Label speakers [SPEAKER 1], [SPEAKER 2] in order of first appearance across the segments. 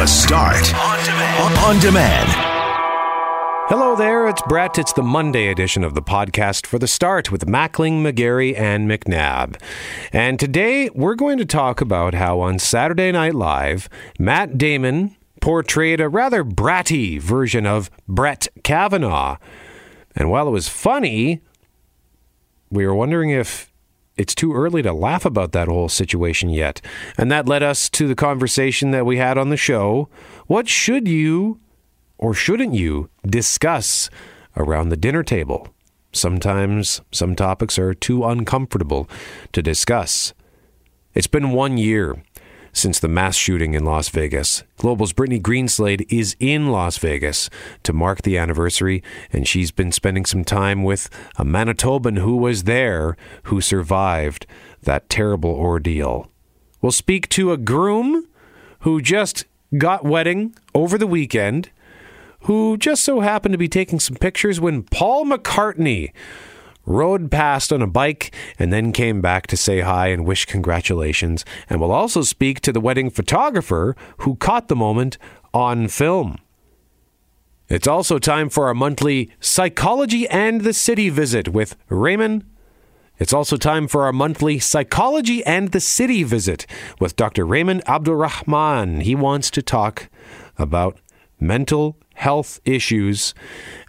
[SPEAKER 1] The Start on demand. On demand.
[SPEAKER 2] Hello there, it's Brett. It's the Monday edition of the podcast for the start with Mackling, McGarry, and McNabb. And today we're going to talk about how on Saturday Night Live, Matt Damon portrayed a rather bratty version of Brett Kavanaugh. And while it was funny, we were wondering if it's too early to laugh about that whole situation yet. And that led us to the conversation that we had on the show. What should you or shouldn't you discuss around the dinner table? Sometimes some topics are too uncomfortable to discuss. It's been one year since the mass shooting in Las Vegas. Global's Brittany Greenslade is in Las Vegas to mark the anniversary, and she's been spending some time with a Manitoban who was there who survived that terrible ordeal. We'll speak to a groom who just got wedding over the weekend who just so happened to be taking some pictures when Paul McCartney rode past on a bike and then came back to say hi and wish congratulations. And we'll also speak to the wedding photographer who caught the moment on film. It's also time for our monthly Psychology and the City visit with Rehman. It's also time for our monthly Psychology and the City visit with Dr. Rehman Abdulrehman. He wants to talk about mental health issues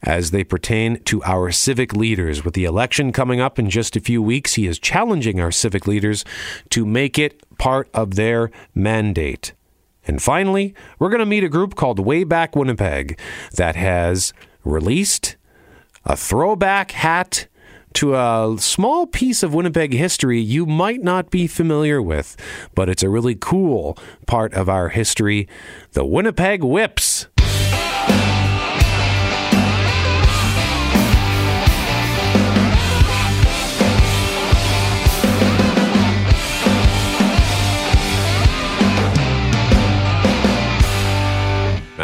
[SPEAKER 2] as they pertain to our civic leaders. With the election coming up in just a few weeks, he is challenging our civic leaders to make it part of their mandate. And finally, we're going to meet a group called Wayback Winnipeg that has released a throwback hat to a small piece of Winnipeg history you might not be familiar with, but it's a really cool part of our history the Winnipeg Whips.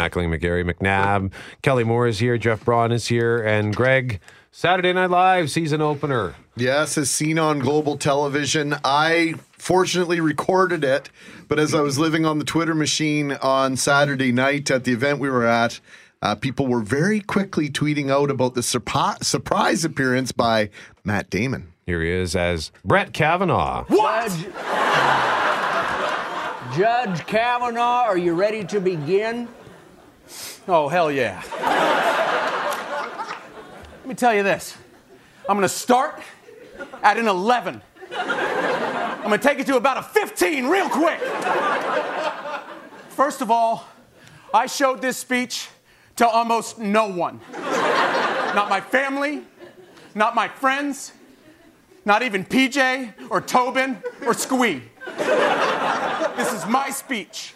[SPEAKER 2] Mackling, McGarry, McNabb, Kelly Moore is here, Jeff Braun is here, and Greg. Saturday Night Live season opener.
[SPEAKER 3] Yes, as seen on global television. I fortunately recorded it, but as I was living on the Twitter machine on Saturday night at the event we were at, uh, people were very quickly tweeting out about the surpi- surprise appearance by Matt Damon.
[SPEAKER 2] Here he is as Brett Kavanaugh.
[SPEAKER 4] What? Judge, Judge Kavanaugh, are you ready to begin? Oh, hell yeah. Let me tell you this I'm to start at an 11. I'm to take it to about a 15 real quick. First of all, I showed this speech to almost no one. Not my family, not my friends, not even PJ or Tobin or Squi. This is my speech.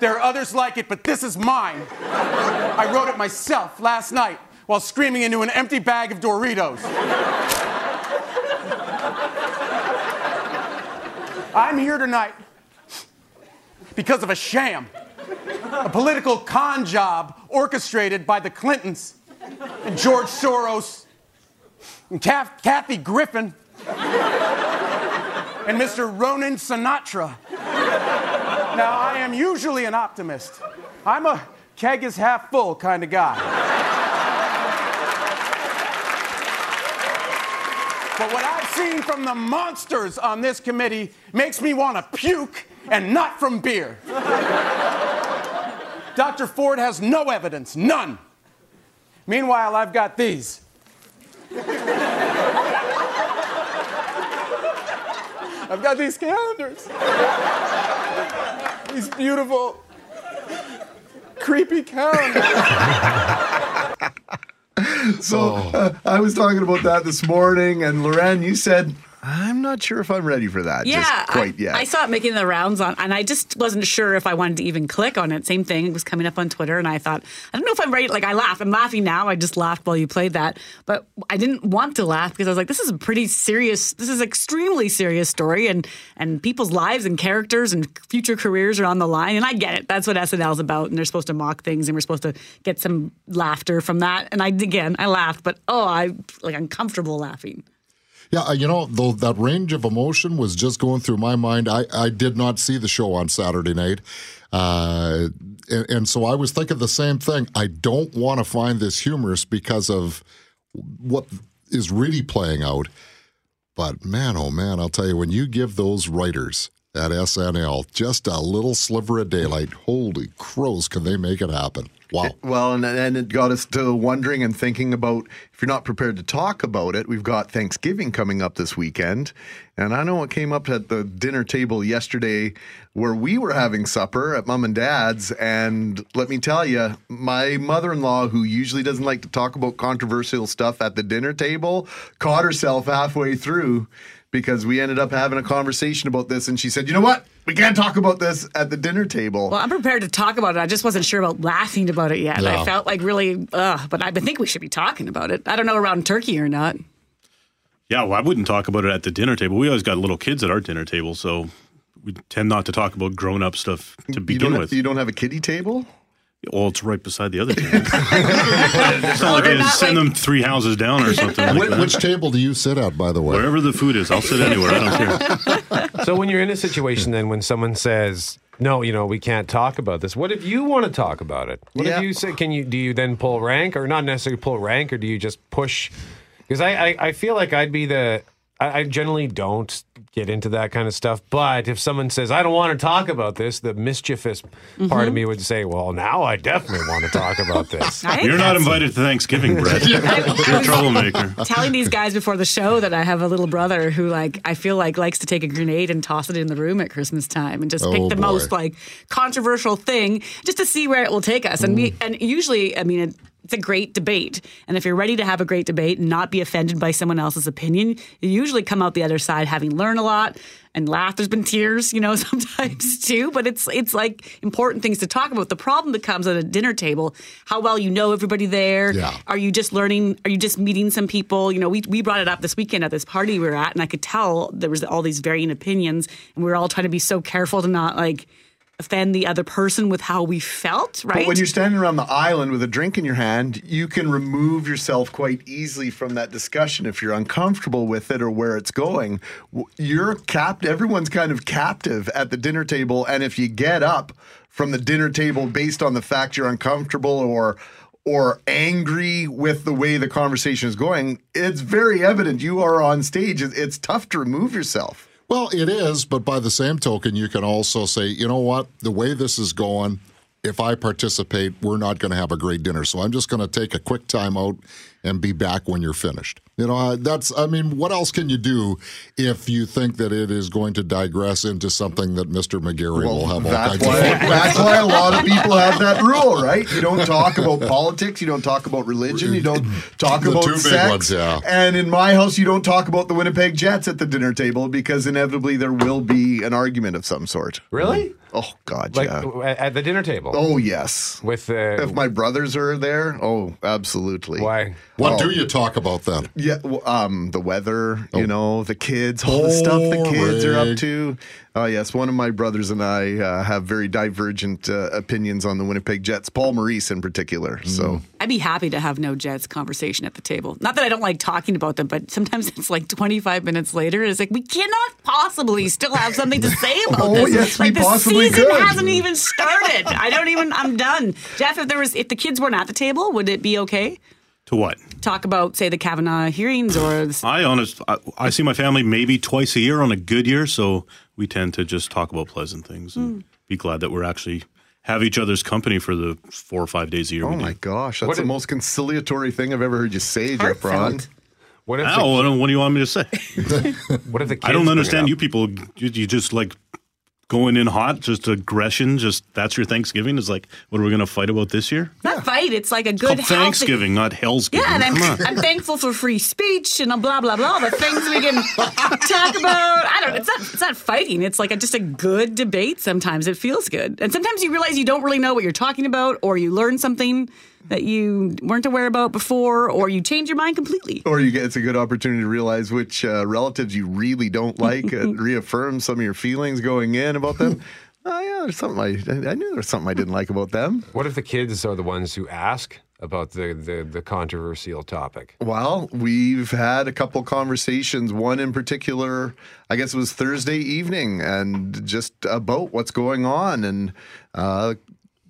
[SPEAKER 4] There are others like it, but this is mine. I wrote it myself last night while screaming into an empty bag of Doritos. I'm here tonight because of a sham, a political con job orchestrated by the Clintons and George Soros and Kathy Griffin and Mr. Ronan Sinatra. Now, I am usually an optimist. I'm a keg is half full kind of guy. But what I've seen from the monsters on this committee makes me want to puke and not from beer. Dr. Ford has no evidence, none. Meanwhile, I've got these. I've got these calendars. These beautiful, creepy calendars.
[SPEAKER 3] So uh, I was talking about that this morning, and Loren, you said I'm not sure if I'm ready for that.
[SPEAKER 5] Yeah,
[SPEAKER 3] just quite
[SPEAKER 5] I,
[SPEAKER 3] yet.
[SPEAKER 5] I saw it making the rounds on, and I just wasn't sure if I wanted to even click on it. Same thing, it was coming up on Twitter, and I thought, I don't know if I'm ready. Like, I laughed. I'm laughing now. I just laughed while you played that, but I didn't want to laugh because I was like, this is a pretty serious, this is extremely serious story, and and people's lives and characters and future careers are on the line. And I get it. That's what SNL's about, and they're supposed to mock things, and we're supposed to get some laughter from that. And I again, I laughed, but oh, I like uncomfortable laughing.
[SPEAKER 6] Yeah, uh, you know, though that range of emotion was just going through my mind. I, I did not see the show on Saturday night. Uh, and, and so I was thinking the same thing. I don't want to find this humorous because of what is really playing out. But man, oh man, I'll tell you, when you give those writers at SNL just a little sliver of daylight, holy crows, can they make it happen? Wow.
[SPEAKER 3] Well, and, and it got us to wondering and thinking about if you're not prepared to talk about it, we've got Thanksgiving coming up this weekend. And I know it came up at the dinner table yesterday where we were having supper at mom and dad's. And let me tell you, my mother in law, who usually doesn't like to talk about controversial stuff at the dinner table, caught herself halfway through because we ended up having a conversation about this. And she said, you know what? We can't talk about this at the dinner table.
[SPEAKER 5] Well, I'm prepared to talk about it. I just wasn't sure about laughing about it yet.
[SPEAKER 6] Yeah.
[SPEAKER 5] I felt like really, ugh, but I think we should be talking about it. I don't know around turkey or not.
[SPEAKER 7] Yeah, well, I wouldn't talk about it at the dinner table. We always got little kids at our dinner table, so we tend not to talk about grown up stuff to
[SPEAKER 3] you
[SPEAKER 7] begin
[SPEAKER 3] don't,
[SPEAKER 7] with.
[SPEAKER 3] you don't have a kiddie table?
[SPEAKER 7] Well, it's right beside the other table. it's not like I
[SPEAKER 5] not
[SPEAKER 7] send them three houses down or something like
[SPEAKER 6] Which,
[SPEAKER 7] that.
[SPEAKER 6] which table do you sit at, by the way?
[SPEAKER 7] Wherever the food is, I'll sit anywhere. I don't care.
[SPEAKER 2] So when you're in a situation, then when someone says, "No, you know, we can't talk about this," what if you want to talk about it? What
[SPEAKER 3] Yeah.
[SPEAKER 2] if you say, "Can you?" Do you then pull rank, or not necessarily pull rank, or do you just push? Because I, I, I feel like I'd be the. I, I generally don't get into that kind of stuff, but if someone says, "I don't want to talk about this," the mischievous part of mm-hmm. me would say, "Well, now I definitely want to talk about this."
[SPEAKER 7] You're not
[SPEAKER 5] that's-
[SPEAKER 7] invited to Thanksgiving, Brett. You're a troublemaker.
[SPEAKER 5] telling these guys before the show that I have a little brother who like I feel like likes to take a grenade and toss it in the room at Christmas time and just
[SPEAKER 6] Oh,
[SPEAKER 5] pick the
[SPEAKER 6] boy.
[SPEAKER 5] most like controversial thing just to see where it will take us. And we and usually, I mean, it, it's a great debate. And if you're ready to have a great debate and not be offended by someone else's opinion, you usually come out the other side having learned a lot and laughed. There's been tears, you know, sometimes too. But it's it's like important things to talk about. The problem that comes at a dinner table, how well you know everybody there.
[SPEAKER 6] Yeah.
[SPEAKER 5] Are you just learning? Are you just meeting some people? You know, we, we brought it up this weekend at this party we were at, and I could tell there was all these varying opinions, and we were all trying to be so careful to not like offend the other person with how we felt, right?
[SPEAKER 3] But when you're standing around the island with a drink in your hand, you can remove yourself quite easily from that discussion if you're uncomfortable with it or where it's going. You're capped. Everyone's kind of captive at the dinner table, and if you get up from the dinner table based on the fact you're uncomfortable or or angry with the way the conversation is going, it's very evident you are on stage. It's tough to remove yourself.
[SPEAKER 6] Well, it is, but by the same token, you can also say, you know what, the way this is going, if I participate, we're not going to have a great dinner. So I'm just going to take a quick time out and be back when you're finished. You know, uh, that's, I mean, what else can you do if you think that it is going to digress into something that Mr. McGarry will have all
[SPEAKER 3] that's
[SPEAKER 6] kinds
[SPEAKER 3] why,
[SPEAKER 6] of
[SPEAKER 3] that's why a lot of people have that rule, right? You don't talk about politics, you don't talk about religion, you don't talk
[SPEAKER 6] The
[SPEAKER 3] about
[SPEAKER 6] two big
[SPEAKER 3] sex.
[SPEAKER 6] ones, yeah.
[SPEAKER 3] And in my house, you don't talk about the Winnipeg Jets at the dinner table because inevitably there will be an argument of some sort.
[SPEAKER 2] Really?
[SPEAKER 3] Oh God,
[SPEAKER 2] Like
[SPEAKER 3] yeah.
[SPEAKER 2] at at the dinner table
[SPEAKER 3] Oh yes.
[SPEAKER 2] with uh,
[SPEAKER 3] If my brothers are there, oh, absolutely.
[SPEAKER 2] why?
[SPEAKER 6] What
[SPEAKER 3] Oh.
[SPEAKER 6] do you talk about then?
[SPEAKER 3] Yeah, um, the weather, you know, the kids, all the stuff the kids are up
[SPEAKER 6] Boring.
[SPEAKER 3] to. Oh yes, one of my brothers and I uh, have very divergent uh, opinions on the Winnipeg Jets. Paul Maurice in particular. So
[SPEAKER 5] I'd be happy to have no Jets conversation at the table. Not that I don't like talking about them, but sometimes it's like 25 minutes later. It's like we cannot possibly still have something to say about
[SPEAKER 3] Oh,
[SPEAKER 5] this.
[SPEAKER 3] yes, we
[SPEAKER 5] like the
[SPEAKER 3] possibly
[SPEAKER 5] season
[SPEAKER 3] could.
[SPEAKER 5] hasn't even started. I don't even. I'm done. Jeff, if there was, if the kids weren't at the table, would it be okay?
[SPEAKER 7] To what?
[SPEAKER 5] Talk about, say, the Kavanaugh hearings or the
[SPEAKER 7] I honest, I, I see my family maybe twice a year on a good year, so we tend to just talk about pleasant things and hmm. be glad that we're actually have each other's company for the four or five days a year.
[SPEAKER 3] Oh my
[SPEAKER 7] do.
[SPEAKER 3] gosh, that's
[SPEAKER 2] What
[SPEAKER 3] the
[SPEAKER 2] did-
[SPEAKER 3] most conciliatory thing I've ever heard you say, Jeff Braun.
[SPEAKER 5] Heartfelt.
[SPEAKER 2] What if?
[SPEAKER 7] Ow,
[SPEAKER 2] the,
[SPEAKER 7] what do- you want me to say?
[SPEAKER 2] what if the kids
[SPEAKER 7] I don't understand you people. You, you just like going in hot, just aggression. Just that's your Thanksgiving. Is like, what are we going to fight about this year?
[SPEAKER 5] not fight. It's like a good
[SPEAKER 7] called Thanksgiving, not Hell's Giving.
[SPEAKER 5] Yeah, and I'm, I'm thankful for free speech and blah blah blah. The things we can talk about. I don't. It's not. It's not fighting. It's like a, just a good debate. Sometimes it feels good, and sometimes you realize you don't really know what you're talking about, or you learn something that you weren't aware about before, or you change your mind completely.
[SPEAKER 3] Or you get it's a good opportunity to realize which uh, relatives you really don't like, uh, reaffirm some of your feelings going in about them. Oh yeah, there's something I I knew there was something I didn't like about them.
[SPEAKER 2] What if the kids are the ones who ask about the, the, the controversial topic?
[SPEAKER 3] Well, we've had a couple conversations. One in particular, I guess it was Thursday evening, and just about what's going on. And uh,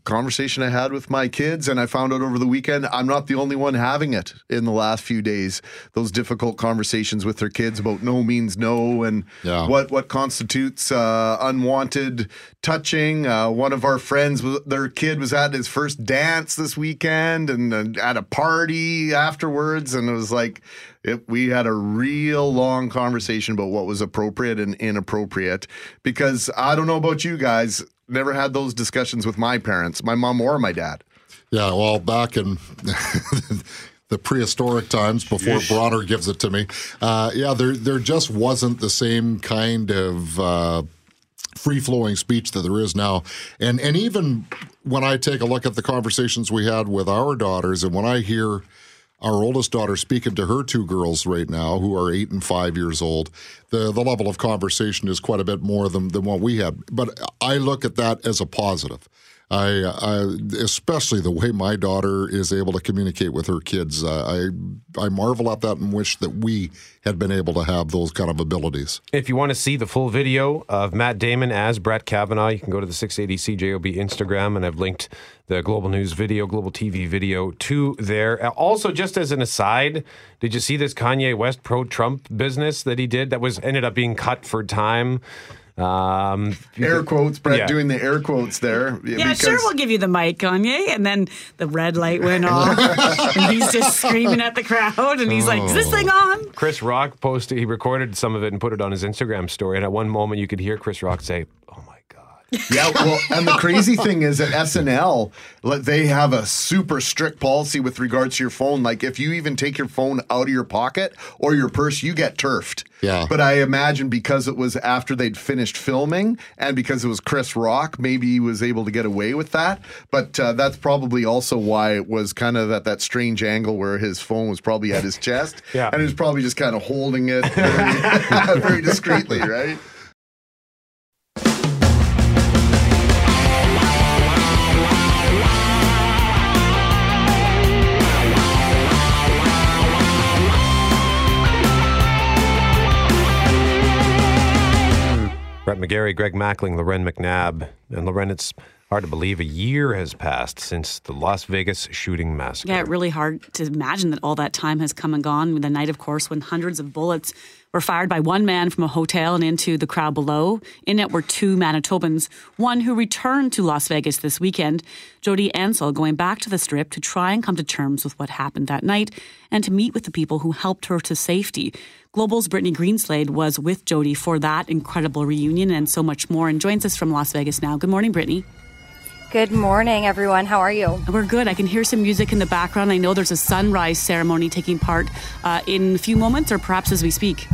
[SPEAKER 3] conversation I had with my kids, and I found out over the weekend I'm not the only one having it in the last few days. Those difficult conversations with their kids about no means no, and
[SPEAKER 6] Yeah.
[SPEAKER 3] what what constitutes uh, unwanted touching. Uh, one of our friends, their kid was at his first dance this weekend, and, and at a party afterwards, and it was like. It, we had a real long conversation about what was appropriate and inappropriate because I don't know about you guys, never had those discussions with my parents, my mom or my dad.
[SPEAKER 6] Yeah, well, back in the prehistoric times before Bronner gives it to me, uh, yeah, there there just wasn't the same kind of uh, free flowing speech that there is now, and and even when I take a look at the conversations we had with our daughters, and when I hear our oldest daughter speaking to her two girls right now who are eight and five years old the the level of conversation is quite a bit more than, than what we had. But i look at that as a positive. I, I especially the way my daughter is able to communicate with her kids. Uh, i i marvel at that and wish that we had been able to have those kind of abilities.
[SPEAKER 2] If you want to see the full video of Matt Damon as Brett Kavanaugh, you can go to the 680 CJOB Instagram, and I've linked the Global News video, Global TV video to there. Uh, Also, just as an aside, did you see this Kanye West pro Trump business that he did that was ended up being cut for time? Um,
[SPEAKER 3] Air quotes, Brett
[SPEAKER 2] Yeah.
[SPEAKER 3] doing the air quotes there.
[SPEAKER 5] Yeah, sure, we'll give you the mic, Kanye. And then the red light went off, and he's just screaming at the crowd, and he's like, "Is this thing on?"
[SPEAKER 2] Chris Rock posted, he recorded some of it and put it on his Instagram story. And at one moment, you could hear Chris Rock say, Oh my God.
[SPEAKER 3] Yeah, well, and the crazy thing is at SNL, like, they have a super strict policy with regards to your phone. Like, if you even take your phone out of your pocket or your purse, you get turfed.
[SPEAKER 6] Yeah.
[SPEAKER 3] But I imagine because it was after they'd finished filming and because it was Chris Rock, maybe he was able to get away with that. But uh, that's probably also why it was kind of at that strange angle where his phone was probably at his chest.
[SPEAKER 2] Yeah.
[SPEAKER 3] And he was probably just kind of holding it very, very discreetly, right?
[SPEAKER 2] Brett McGarry, Greg Mackling, Loren McNabb. And Loren, it's hard to believe a year has passed since the Las Vegas shooting massacre.
[SPEAKER 5] Yeah, really hard to imagine that all that time has come and gone. The night, of course, when hundreds of bullets were fired by one man from a hotel and into the crowd below. In it were two Manitobans, one who returned to Las Vegas this weekend, Jody Ansel, going back to the strip to try and come to terms with what happened that night and to meet with the people who helped her to safety. Global's Brittany Greenslade was with Jody for that incredible reunion and so much more and joins us from Las Vegas now. Good morning, Brittany.
[SPEAKER 8] Good morning, everyone. How are you?
[SPEAKER 5] We're good. I can hear some music in the background. I know there's a sunrise ceremony taking part uh, in a few moments, or perhaps as we speak.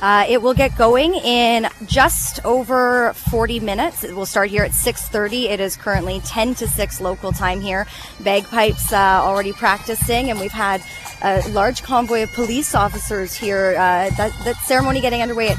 [SPEAKER 8] Uh, it will get going in just over 40 minutes. It will start here at 6:30. It is currently 10 to 6 local time here. Bagpipes uh, already practicing, and we've had a large convoy of police officers here. Uh, that, that ceremony getting underway at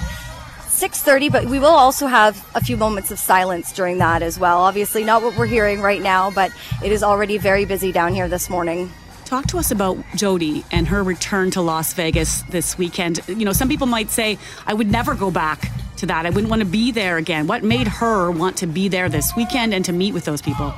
[SPEAKER 8] 6:30, but we will also have a few moments of silence during that as well. Obviously, not what we're hearing right now, but it is already very busy down here this morning.
[SPEAKER 5] Talk to us about Jody and her return to Las Vegas this weekend. You know, some people might say, I would never go back to that. I wouldn't want to be there again. What made her want to be there this weekend and to meet with those people?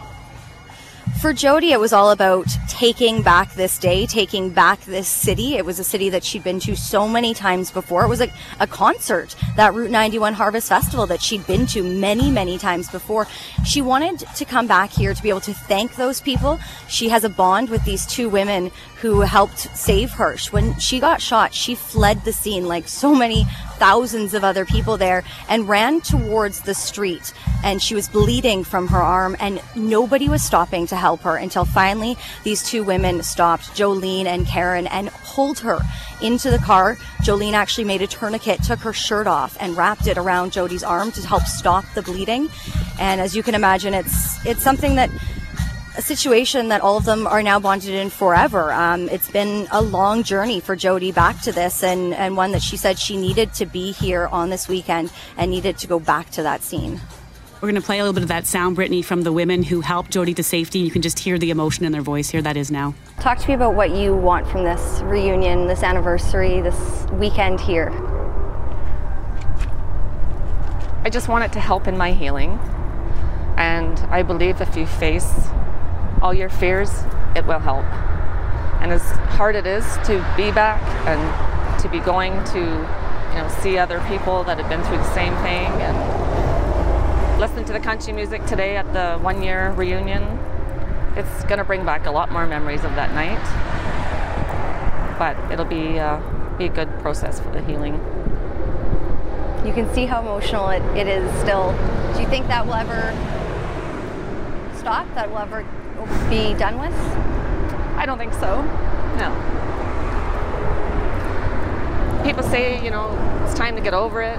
[SPEAKER 8] For Jody, it was all about taking back this day, taking back this city. It was a city that she'd been to so many times before. It was a, a concert, that Route 91 Harvest Festival that she'd been to many, many times before. She wanted to come back here to be able to thank those people. She has a bond with these two women who helped save her. When she got shot, she fled the scene like so many thousands of other people there and ran towards the street. And she was bleeding from her arm and nobody was stopping to help her until finally these two women stopped Jolene and Karen and pulled her into the car. Jolene actually made a tourniquet took her shirt off and wrapped it around Jody's arm to help stop the bleeding. And as you can imagine it's it's something that a situation that all of them are now bonded in forever. Um, it's been a long journey for Jody back to this, and, and one that she said she needed to be here on this weekend and needed to go back to that scene.
[SPEAKER 5] We're going to play a little bit of that sound, Brittany, from the women who helped Jody to safety. You can just hear the emotion in their voice. Here that is now.
[SPEAKER 8] Talk to me about what you want from this reunion, this anniversary, this weekend here.
[SPEAKER 9] I just want it to help in my healing. And I believe if you face all your fears, it will help. And as hard it is to be back and to be going to, you know, see other people that have been through the same thing and listen to the country music today at the one year reunion, it's going to bring back a lot more memories of that night. But it'll be, uh, be a good process for the healing.
[SPEAKER 8] You can see how emotional it, it is still. Do you think that will ever stop? That will ever be done with?
[SPEAKER 9] I don't think so. No. People say, you know, it's time to get over it.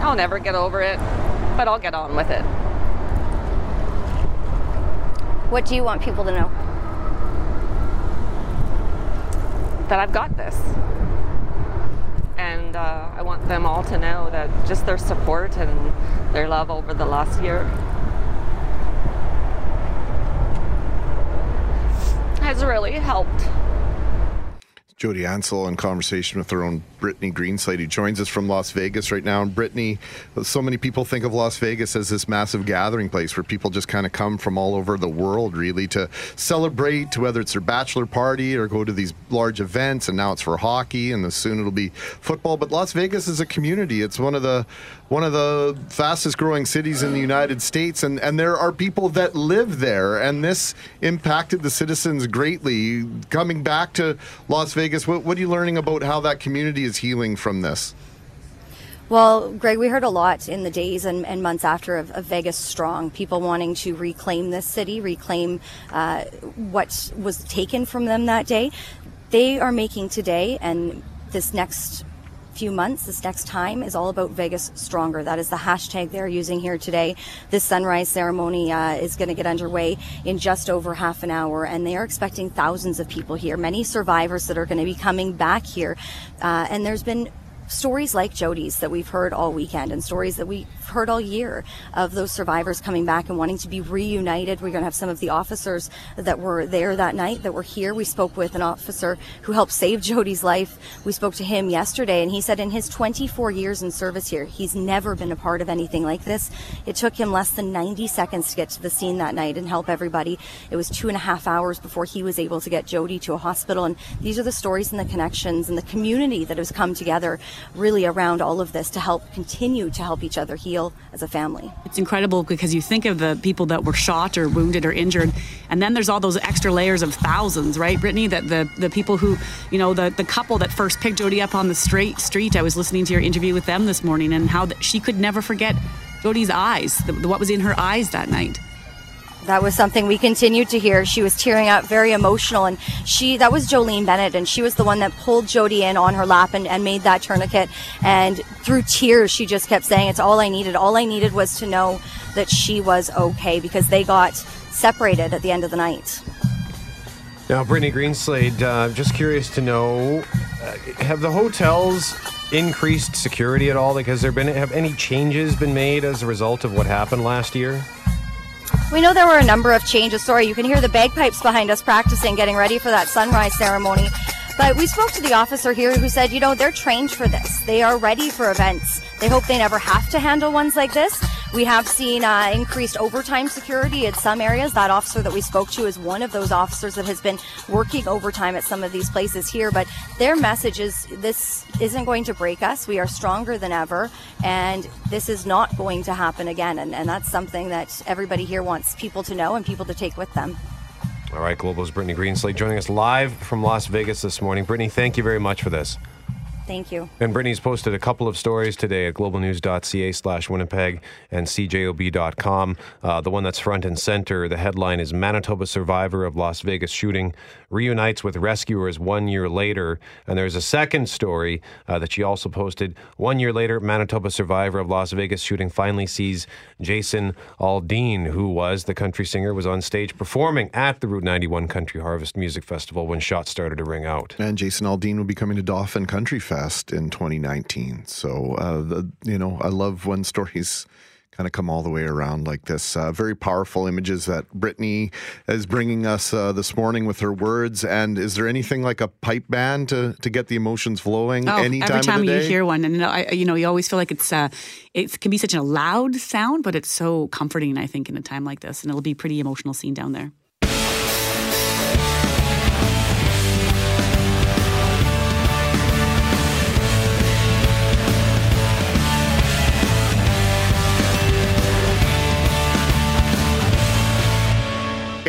[SPEAKER 9] I'll never get over it, but I'll get on with it.
[SPEAKER 8] What do you want people to know?
[SPEAKER 9] That I've got this. And uh, I want them all to know that just their support and their love over the last year has really helped.
[SPEAKER 3] Jody Ansell in conversation with her own Brittany Greenslade, who joins us from Las Vegas right now. And Brittany, so many people think of Las Vegas as this massive gathering place where people just kind of come from all over the world, really, to celebrate, whether it's their bachelor party or go to these large events. And now it's for hockey, and soon it'll be football. But Las Vegas is a community. It's one of the one of the fastest growing cities in the United States, and, and there are people that live there. And this impacted the citizens greatly. Coming back to Las Vegas, what, what are you learning about how that community is healing from this?
[SPEAKER 8] Well, Greg, we heard a lot in the days and, and months after of, of, Vegas Strong, people wanting to reclaim this city, reclaim uh, what was taken from them that day. They are making today and this next few months, this next time, is all about Vegas Stronger. That is the hashtag they're using here today. This sunrise ceremony uh, is going to get underway in just over half an hour, and they are expecting thousands of people here, many survivors that are going to be coming back here. Uh, and there's been stories like Jody's that we've heard all weekend and stories that we've heard all year of those survivors coming back and wanting to be reunited. We're going to have some of the officers that were there that night that were here. We spoke with an officer who helped save Jody's life. We spoke to him yesterday and he said in his 24 years in service here, he's never been a part of anything like this. It took him less than 90 seconds to get to the scene that night and help everybody. It was two and a half hours before he was able to get Jody to a hospital. And these are the stories and the connections and the community that has come together really around all of this to help continue to help each other heal as a family.
[SPEAKER 5] It's incredible because you think of the people that were shot or wounded or injured, and then there's all those extra layers of thousands, right, Brittany? That the the people who, you know, the the couple that first picked Jody up on the straight street. I was listening to your interview with them this morning, and how she could never forget Jody's eyes, the, what was in her eyes that night
[SPEAKER 8] that was something we continued to hear. She was tearing up, very emotional, and she that was Jolene Bennett, and she was the one that pulled Jody in on her lap and, and made that tourniquet. And through tears, she just kept saying, "It's all I needed. All I needed was to know that she was okay," because they got separated at the end of the night.
[SPEAKER 2] Now, Brittany Greenslade, uh, just curious to know, uh, have the hotels increased security at all? Like, has there been have any changes been made as a result of what happened last year?
[SPEAKER 8] We know there were a number of changes. Sorry, you can hear the bagpipes behind us practicing, getting ready for that sunrise ceremony. But we spoke to the officer here who said, you know, they're trained for this. They are ready for events. They hope they never have to handle ones like this. We have seen uh, increased overtime security in some areas. That officer that we spoke to is one of those officers that has been working overtime at some of these places here. But their message is this isn't going to break us. We are stronger than ever, and this is not going to happen again. And, and that's something that everybody here wants people to know and people to take with them.
[SPEAKER 2] All right, Global's Brittany Greenslade joining us live from Las Vegas this morning. Brittany, thank you very much for this.
[SPEAKER 8] Thank you.
[SPEAKER 2] And Brittany's posted a couple of stories today at globalnews.ca slash Winnipeg and cjob.com. Uh, the one that's front and center, the headline is Manitoba survivor of Las Vegas shooting reunites with rescuers one year later. And there's a second story uh, that she also posted. One year later, Manitoba survivor of Las Vegas shooting finally sees Jason Aldean, who was the country singer, was on stage performing at the Route 91 Country Harvest Music Festival when shots started to ring out.
[SPEAKER 3] And Jason Aldean will be coming to Dauphin Country Fest in 2019. So, uh, the, you know, I love when stories kind of come all the way around like this. Uh, very powerful images that Brittany is bringing us uh, this morning with her words. And is there anything like a pipe band to, to get the emotions flowing
[SPEAKER 5] Oh,
[SPEAKER 3] any
[SPEAKER 5] every
[SPEAKER 3] time,
[SPEAKER 5] time
[SPEAKER 3] of the
[SPEAKER 5] you
[SPEAKER 3] day?
[SPEAKER 5] hear one, and I, you know, you always feel like it's uh, it can be such a loud sound, but it's so comforting. I think in a time like this, and it'll be a pretty emotional scene down there.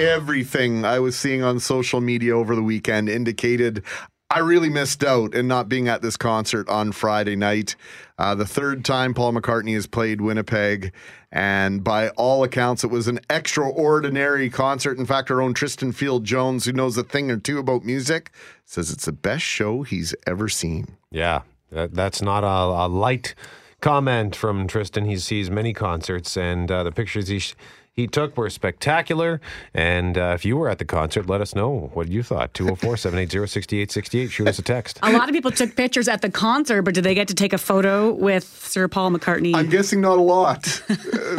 [SPEAKER 3] Everything I was seeing on social media over the weekend indicated I really missed out in not being at this concert on Friday night. Uh, the third time Paul McCartney has played Winnipeg, and by all accounts, it was an extraordinary concert. In fact, our own Tristan Field Jones, who knows a thing or two about music, says it's the best show he's ever seen.
[SPEAKER 2] Yeah, that, that's not a, a light comment from Tristan. He sees many concerts, and uh, the pictures he sh- he took were spectacular. And uh, if you were at the concert, let us know what you thought. 204 780 6868. Shoot us a text.
[SPEAKER 5] A lot of people took pictures at the concert, but did they get to take a photo with Sir Paul McCartney?
[SPEAKER 3] I'm guessing not a lot.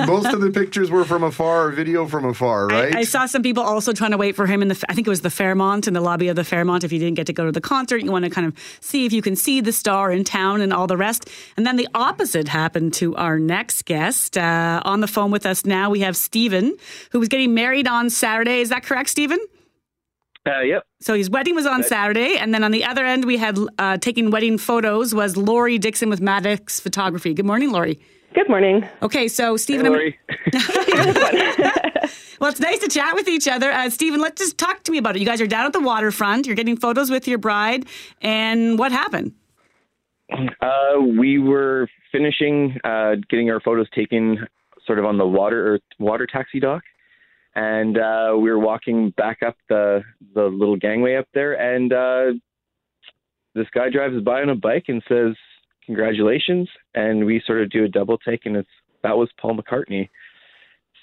[SPEAKER 3] Most of the pictures were from afar, or video from afar, right?
[SPEAKER 5] I, I saw some people also trying to wait for him in the. I think it was the Fairmont in the lobby of the Fairmont. If you didn't get to go to the concert, you want to kind of see if you can see the star in town and all the rest. And then the opposite happened to our next guest uh, on the phone with us now. We have Stephen, who was getting married on Saturday. Is that correct, Stephen?
[SPEAKER 10] Uh, yep.
[SPEAKER 5] So his wedding was on Saturday, and then on the other end, we had uh, taking wedding photos was Lori Dixon with Madix Photography. Good morning, Lori.
[SPEAKER 11] Good morning.
[SPEAKER 5] Okay, so Stephen,
[SPEAKER 10] Hey,
[SPEAKER 5] I'm-
[SPEAKER 10] Lori.
[SPEAKER 5] Well, it's nice to chat with each other. Uh, Stephen, let's just talk to me about it. You guys are down at the waterfront. You're getting photos with your bride. And what happened?
[SPEAKER 10] Uh, we were finishing uh, getting our photos taken sort of on the water or water taxi dock. And uh, we were walking back up the, the little gangway up there. And uh, this guy drives by on a bike and says, Congratulations. And we sort of do a double take, and it's that was Paul McCartney.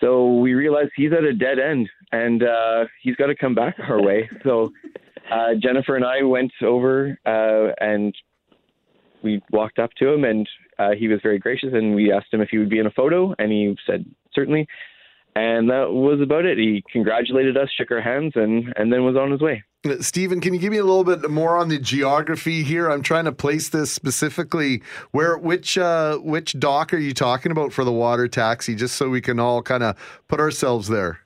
[SPEAKER 10] So we realized he's at a dead end and uh, he's got to come back our way. So uh, Jennifer and I went over uh, and we walked up to him and uh, he was very gracious and we asked him if he would be in a photo and he said certainly. And that was about it. He congratulated us, shook our hands, and, and then was on his way.
[SPEAKER 3] Stephen, can you give me a little bit more on the geography here? I'm trying to place this specifically. Where, which, uh, which dock are you talking about for the water taxi? Just so we can all kind of put ourselves there.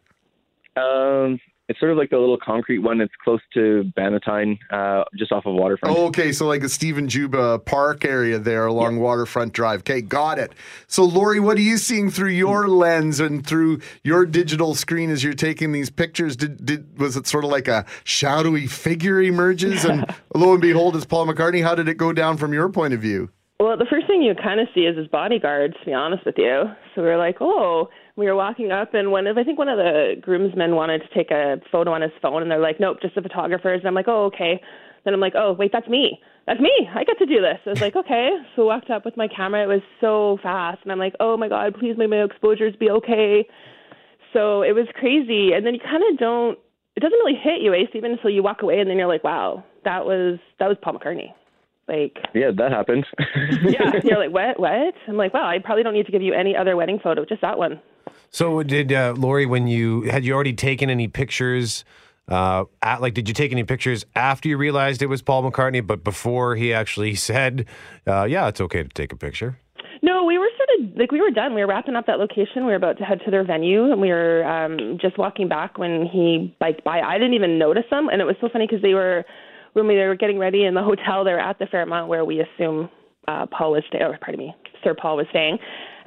[SPEAKER 10] Um, it's sort of like the little concrete one. It's close to Bannatyne, uh, just off of Waterfront.
[SPEAKER 3] Oh, okay, so like the Stephen Juba Park area there along Waterfront Drive. Okay, got it. So, Lori, what are you seeing through your lens and through your digital screen as you're taking these pictures? Did, did was it sort of like a shadowy figure emerges, and lo and behold, it's Paul McCartney? How did it go down from your point of view?
[SPEAKER 11] Well, the first thing you kind of see is his bodyguards, to be honest with you. So we're like, oh, we were walking up, and one of, I think one of the groomsmen wanted to take a photo on his phone, and they're like, nope, just the photographers. And I'm like, oh, okay. Then I'm like, oh, wait, that's me. That's me. I get to do this. I was like, okay. So walked up with my camera. It was so fast, and I'm like, oh my god, please may my exposures be okay. So it was crazy, and then you kind of don't. It doesn't really hit you, eh, Stephen, until you walk away, and then you're like, wow, that was that was Paul McCartney. Like,
[SPEAKER 10] Yeah, that happened.
[SPEAKER 11] yeah, you're like, what, what? I'm like, wow, I probably don't need to give you any other wedding photo, just that one.
[SPEAKER 2] So, did uh, Lori, when you had you already taken any pictures? Uh, at, like, did you take any pictures after you realized it was Paul McCartney, but before he actually said, uh, "Yeah, it's okay to take a picture"?
[SPEAKER 11] No, we were sort of like we were done. We were wrapping up that location. We were about to head to their venue, and we were um, just walking back when he biked by. I didn't even notice them, and it was so funny because they were when we were getting ready in the hotel. They were at the Fairmont where we assume uh, Paul was staying. Or pardon me, Sir Paul was staying.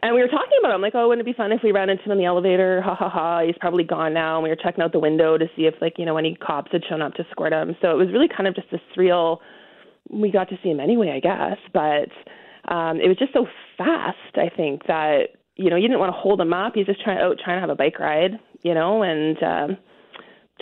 [SPEAKER 11] And we were talking about him, like, oh, wouldn't it be fun if we ran into him in the elevator? Ha ha ha! He's probably gone now. And we were checking out the window to see if, like, you know, any cops had shown up to escort him. So it was really kind of just this surreal. We got to see him anyway, I guess, but um, it was just so fast. I think that you know you didn't want to hold him up. He's just trying out trying to have a bike ride, you know, and um,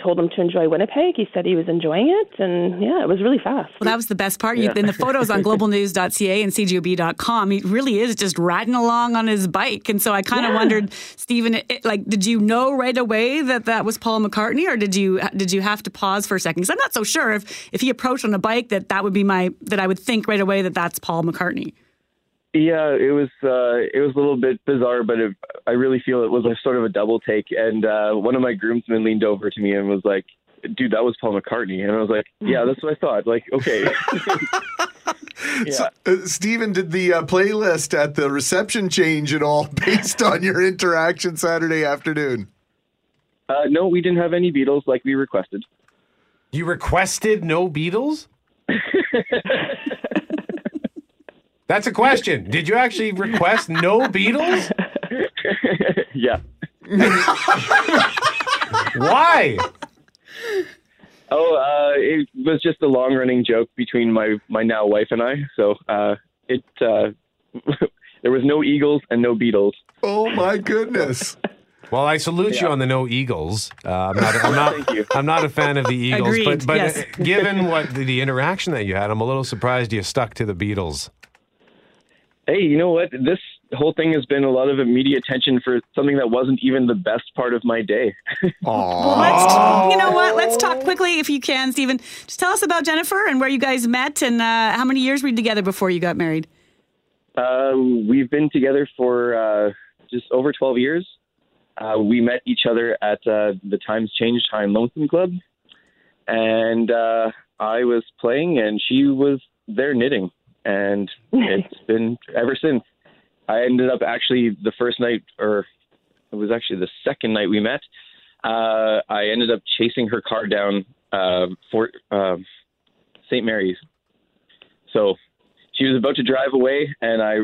[SPEAKER 11] told him to enjoy Winnipeg. He said he was enjoying it, and yeah, it was really fast.
[SPEAKER 5] Well, that was the best part. You, in the photos on globalnews.ca and cjob.com, he really is just riding along on his bike. And so I kind of
[SPEAKER 11] Yeah.
[SPEAKER 5] wondered, Stephen, it, like, did you know right away that that was Paul McCartney, or did you did you have to pause for a second? Because I'm not so sure if if he approached on a bike that that would be my that I would think right away that that's Paul McCartney.
[SPEAKER 10] Yeah, it was uh, it was a little bit bizarre, but it, I really feel it was a sort of a double take. And uh, one of my groomsmen leaned over to me and was like, "Dude, that was Paul McCartney." And I was like, "Yeah, that's what I thought." Like, okay. yeah.
[SPEAKER 3] So, uh, Stephen, did the uh, playlist at the reception change at all based on your interaction Saturday afternoon?
[SPEAKER 10] Uh, no, we didn't have any Beatles like we requested.
[SPEAKER 2] You requested no Beatles? That's a question. Did you actually request no Beatles?
[SPEAKER 10] yeah.
[SPEAKER 2] Why?
[SPEAKER 10] Oh, uh, it was just a long running joke between my, my now wife and I. So uh, it uh, there was no Eagles and no Beatles.
[SPEAKER 3] Oh my goodness.
[SPEAKER 2] Well, I salute you on the no Eagles. Uh, I'm not. I'm not. I'm not a fan of the Eagles,
[SPEAKER 5] Agreed,
[SPEAKER 2] but but
[SPEAKER 5] yes.
[SPEAKER 2] uh, given what the, the interaction that you had, I'm a little surprised you stuck to the Beatles.
[SPEAKER 10] Hey, you know what? This whole thing has been a lot of media attention for something that wasn't even the best part of my day.
[SPEAKER 5] Well, let's, you know what? Let's talk quickly, if you can, Stephen. Just tell us about Jennifer and where you guys met and uh, how many years were you together before you got married?
[SPEAKER 10] Uh, we've been together for uh, just over 12 years. Uh, we met each other at uh, the Times Change Time Lonesome Club, and uh, I was playing, and she was there knitting, and it's been ever since. I ended up actually the first night, or it was actually the second night we met. Uh, I ended up chasing her car down uh, Fort uh, St. Mary's. So she was about to drive away, and I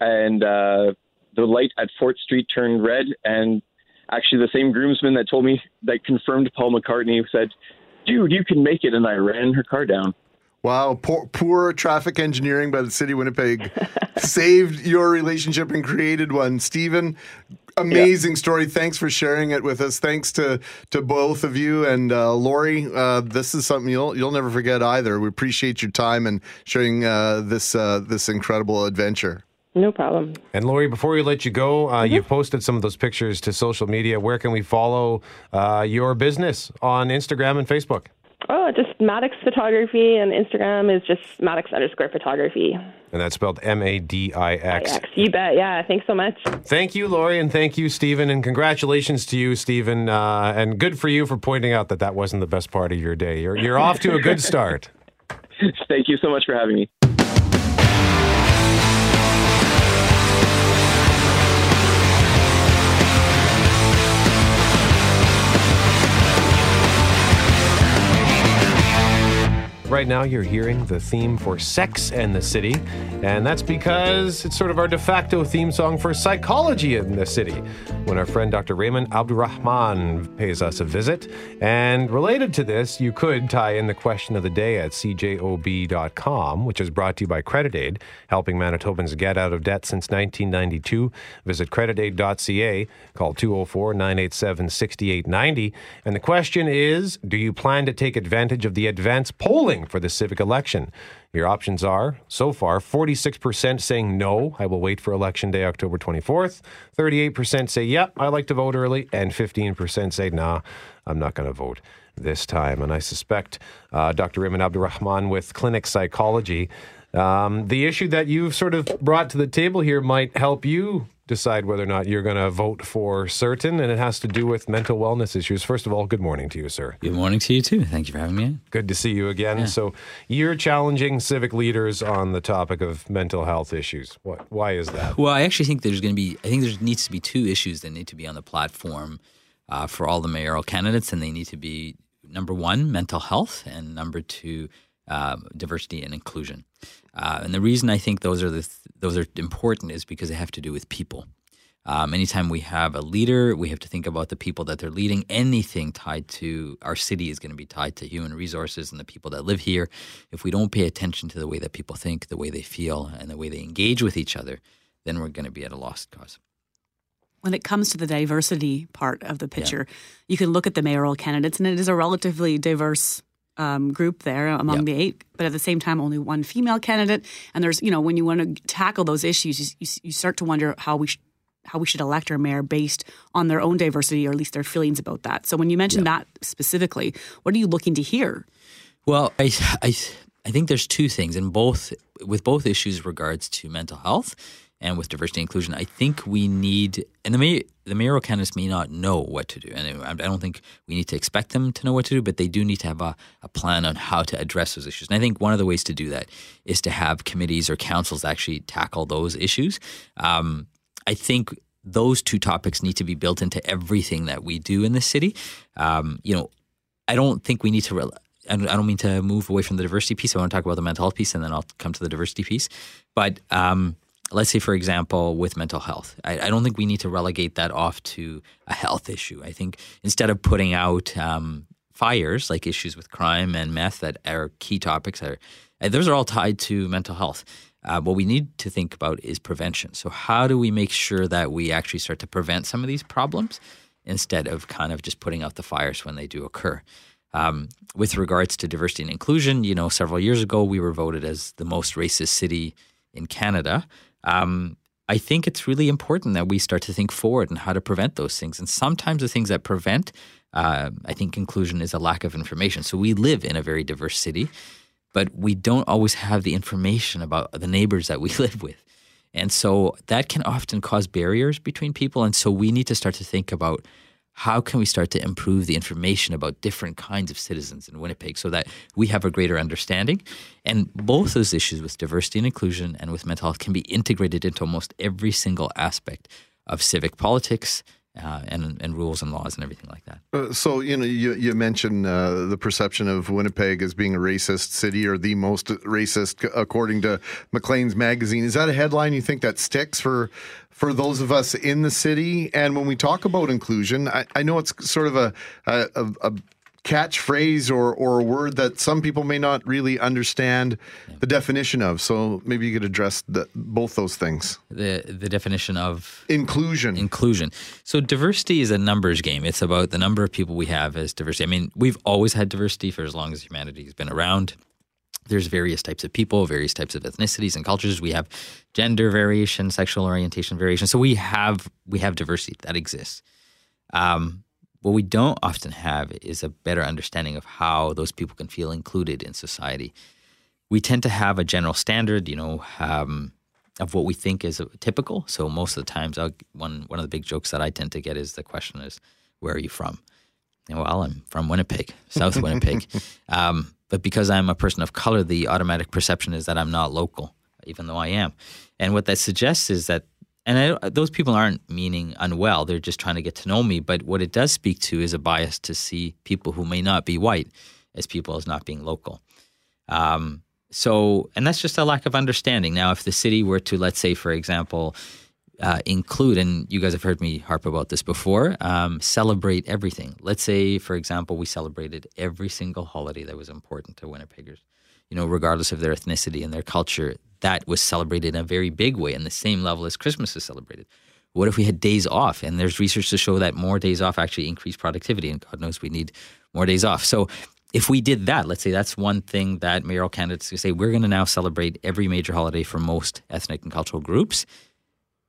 [SPEAKER 10] and uh, the light at Fort Street turned red, and actually the same groomsman that told me that confirmed Paul McCartney said, "Dude, you can make it," and I ran her car down.
[SPEAKER 3] Wow, poor, poor traffic engineering by the city of Winnipeg saved your relationship and created one. Stephen, amazing story. Thanks for sharing it with us. Thanks to to both of you and uh, Lori. Uh, this is something you'll you'll never forget either. We appreciate your time and sharing uh, this uh, this incredible adventure.
[SPEAKER 11] No problem.
[SPEAKER 2] And Lori, before we let you go, uh, you've posted some of those pictures to social media. Where can we follow uh, your business on Instagram and Facebook?
[SPEAKER 11] Oh, just Madix Photography, and Instagram is just Madix underscore photography.
[SPEAKER 2] And that's spelled M A D I X.
[SPEAKER 11] You bet. Yeah. Thanks so much.
[SPEAKER 2] Thank you, Lori, and thank you, Stephen, and congratulations to you, Stephen. Uh, and good for you for pointing out that that wasn't the best part of your day. You're you're off to a good start.
[SPEAKER 10] Thank you so much for having me.
[SPEAKER 2] Right now, you're hearing the theme for Sex and the City, and that's because it's sort of our de facto theme song for psychology in the city. When our friend Dr. Rehman Abdulrehman pays us a visit. And related to this, you could tie in the question of the day at cjob.com, which is brought to you by Credit Aid, helping Manitobans get out of debt since 1992. Visit creditaid.ca, call 204 987 6890. And the question is Do you plan to take advantage of the advance polling for the civic election? Your options are so far 46% saying no, I will wait for election day, October 24th. 38% say, yep, I like to vote early. And 15% say, nah, I'm not going to vote this time. And I suspect uh, Dr. Rehman Abdulrehman with clinic psychology. Um, the issue that you've sort of brought to the table here might help you decide whether or not you're going to vote for certain, and it has to do with mental wellness issues. First of all, good morning to you, sir.
[SPEAKER 12] Good morning to you too. Thank you for having me.
[SPEAKER 2] Good to see you again. So, you're challenging civic leaders on the topic of mental health issues. What? Why is that?
[SPEAKER 12] Well, I actually think there's going to be. I think there needs to be two issues that need to be on the platform uh, for all the mayoral candidates, and they need to be number one, mental health, and number two, uh, diversity and inclusion. Uh, and the reason I think those are the those are important is because they have to do with people. Um, anytime we have a leader, we have to think about the people that they're leading. Anything tied to our city is going to be tied to human resources and the people that live here. If we don't pay attention to the way that people think, the way they feel, and the way they engage with each other, then we're going to be at a lost cause.
[SPEAKER 5] when it comes to the diversity part of the picture, you can look at the mayoral candidates, and it is a relatively diverse um, group there among
[SPEAKER 12] Yep.
[SPEAKER 5] the eight. But at the same time, only one female candidate. And there's, you know, when you want to tackle those issues, you, you, start to wonder how we sh- how we should elect our mayor based on their own diversity, or at least their feelings about that. So when you mention that specifically, what are you looking to hear?
[SPEAKER 12] Well, I, I, I think there's two things, and both with both issues regards to mental health and with diversity and inclusion, I think we need, and the mayor, the mayoral candidates may not know what to do, and I don't think we need to expect them to know what to do, but they do need to have a, a plan on how to address those issues. And I think one of the ways to do that is to have committees or councils actually tackle those issues. Um, I think those two topics need to be built into everything that we do in the city. Um, you know, I don't think we need to. Re- I don't mean to move away from the diversity piece. I want to talk about the mental health piece, and then I'll come to the diversity piece. But um, let's say, for example, with mental health, I, I, don't think we need to relegate that off to a health issue. I think instead of putting out um, fires like issues with crime and meth that are key topics, are uh, those are all tied to mental health. Uh, what we need to think about is prevention. So, how do we make sure that we actually start to prevent some of these problems instead of kind of just putting out the fires when they do occur? Um, with regards to diversity and inclusion, you know, several years ago we were voted as the most racist city in Canada. Um, I think it's really important that we start to think forward and how to prevent those things. And sometimes the things that prevent, uh, I think, inclusion is a lack of information. So we live in a very diverse city, but we don't always have the information about the neighbors that we live with. And so that can often cause barriers between people. And so we need to start to think about how can we start to improve the information about different kinds of citizens in Winnipeg so that we have a greater understanding? And both those issues with diversity and inclusion and with mental health can be integrated into almost every single aspect of civic politics, uh, and and rules and laws and everything like that.
[SPEAKER 3] Uh, so you know, you you mentioned uh, the perception of Winnipeg as being a racist city or the most racist, according to Maclean's magazine. Is that a headline you think that sticks for for those of us in the city? And when we talk about inclusion, I, I know it's sort of a, a, a catchphrase or, or a word that some people may not really understand the definition of. So maybe you could address the, both those things.
[SPEAKER 12] The the definition of
[SPEAKER 3] inclusion.
[SPEAKER 12] Inclusion. So diversity is a numbers game. It's about the number of people we have as diversity. I mean, we've always had diversity for as long as humanity has been around. There's various types of people, various types of ethnicities and cultures. We have gender variation, sexual orientation variation. So we have we have diversity that exists. Um, what we don't often have is a better understanding of how those people can feel included in society. We tend to have a general standard, you know, um, of what we think is typical. So most of the times, I'll, one one of the big jokes that I tend to get is the question is, "Where are you from?" And, well, I'm from Winnipeg, South Winnipeg. Um, but because I'm a person of color, the automatic perception is that I'm not local, even though I am. And what that suggests is that and I, those people aren't meaning unwell. They're just trying to get to know me. But what it does speak to is a bias to see people who may not be white as people as not being local. Um, so and that's just a lack of understanding. Now if the city were to let's say for example uh, include and you guys have heard me harp about this before um, celebrate everything. Let's say for example we celebrated every single holiday that was important to winnipeggers you know regardless of their ethnicity and their culture that was celebrated in a very big way in the same level as Christmas is celebrated. What if we had days off? And there's research to show that more days off actually increase productivity, and God knows we need more days off. So if we did that, let's say that's one thing that mayoral candidates could say, we're going to now celebrate every major holiday for most ethnic and cultural groups.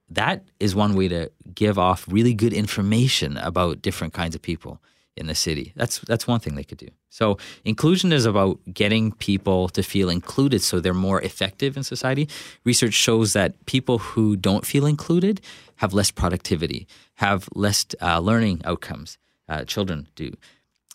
[SPEAKER 12] That is one way to give off really good information about different kinds of people in the city. That's that's one thing they could do. So inclusion is about getting people to feel included so they're more effective in society. Research shows that people who don't feel included have less productivity, have less uh, learning outcomes. Uh, children do.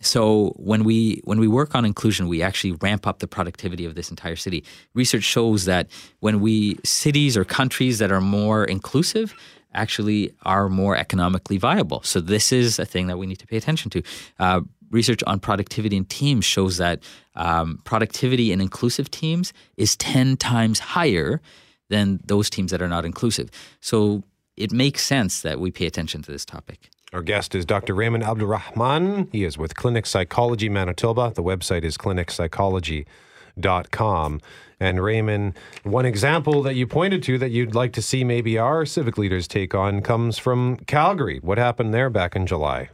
[SPEAKER 12] So when we when we work on inclusion, we actually ramp up the productivity of this entire city. Research shows that when we cities or countries that are more inclusive, actually are more economically viable. So this is a thing that we need to pay attention to. Uh, research on productivity in teams shows that um, productivity in inclusive teams is 10 times higher than those teams that are not inclusive. So it makes sense that we pay attention to this topic.
[SPEAKER 2] Our guest is Dr. Rehman Abdulrehman. He is with Clinic Psychology Manitoba. The website is clinicpsychology.com. And Rehman, one example that you pointed to that you'd like to see maybe our civic leaders take on comes from Calgary. What happened there back in July?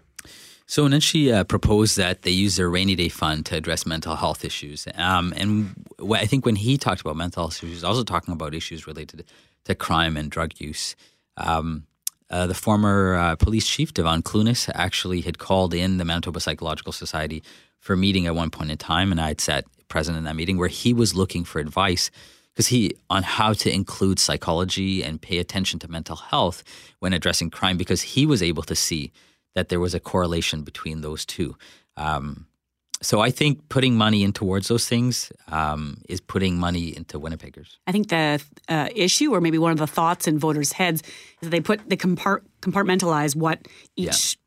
[SPEAKER 12] So Nenshi uh, proposed that they use their rainy day fund to address mental health issues. Um, and I think when he talked about mental health issues, he was also talking about issues related to crime and drug use. Um, uh, the former uh, police chief, Devon Clunis, actually had called in the Manitoba Psychological Society for a meeting at one point in time, and I had sat present in that meeting where he was looking for advice because he on how to include psychology and pay attention to mental health when addressing crime because he was able to see that there was a correlation between those two. Um, so I think putting money in towards those things um, is putting money into Winnipeggers.
[SPEAKER 5] I think the uh, issue, or maybe one of the thoughts in voters' heads, is that they put they compart- compartmentalize what each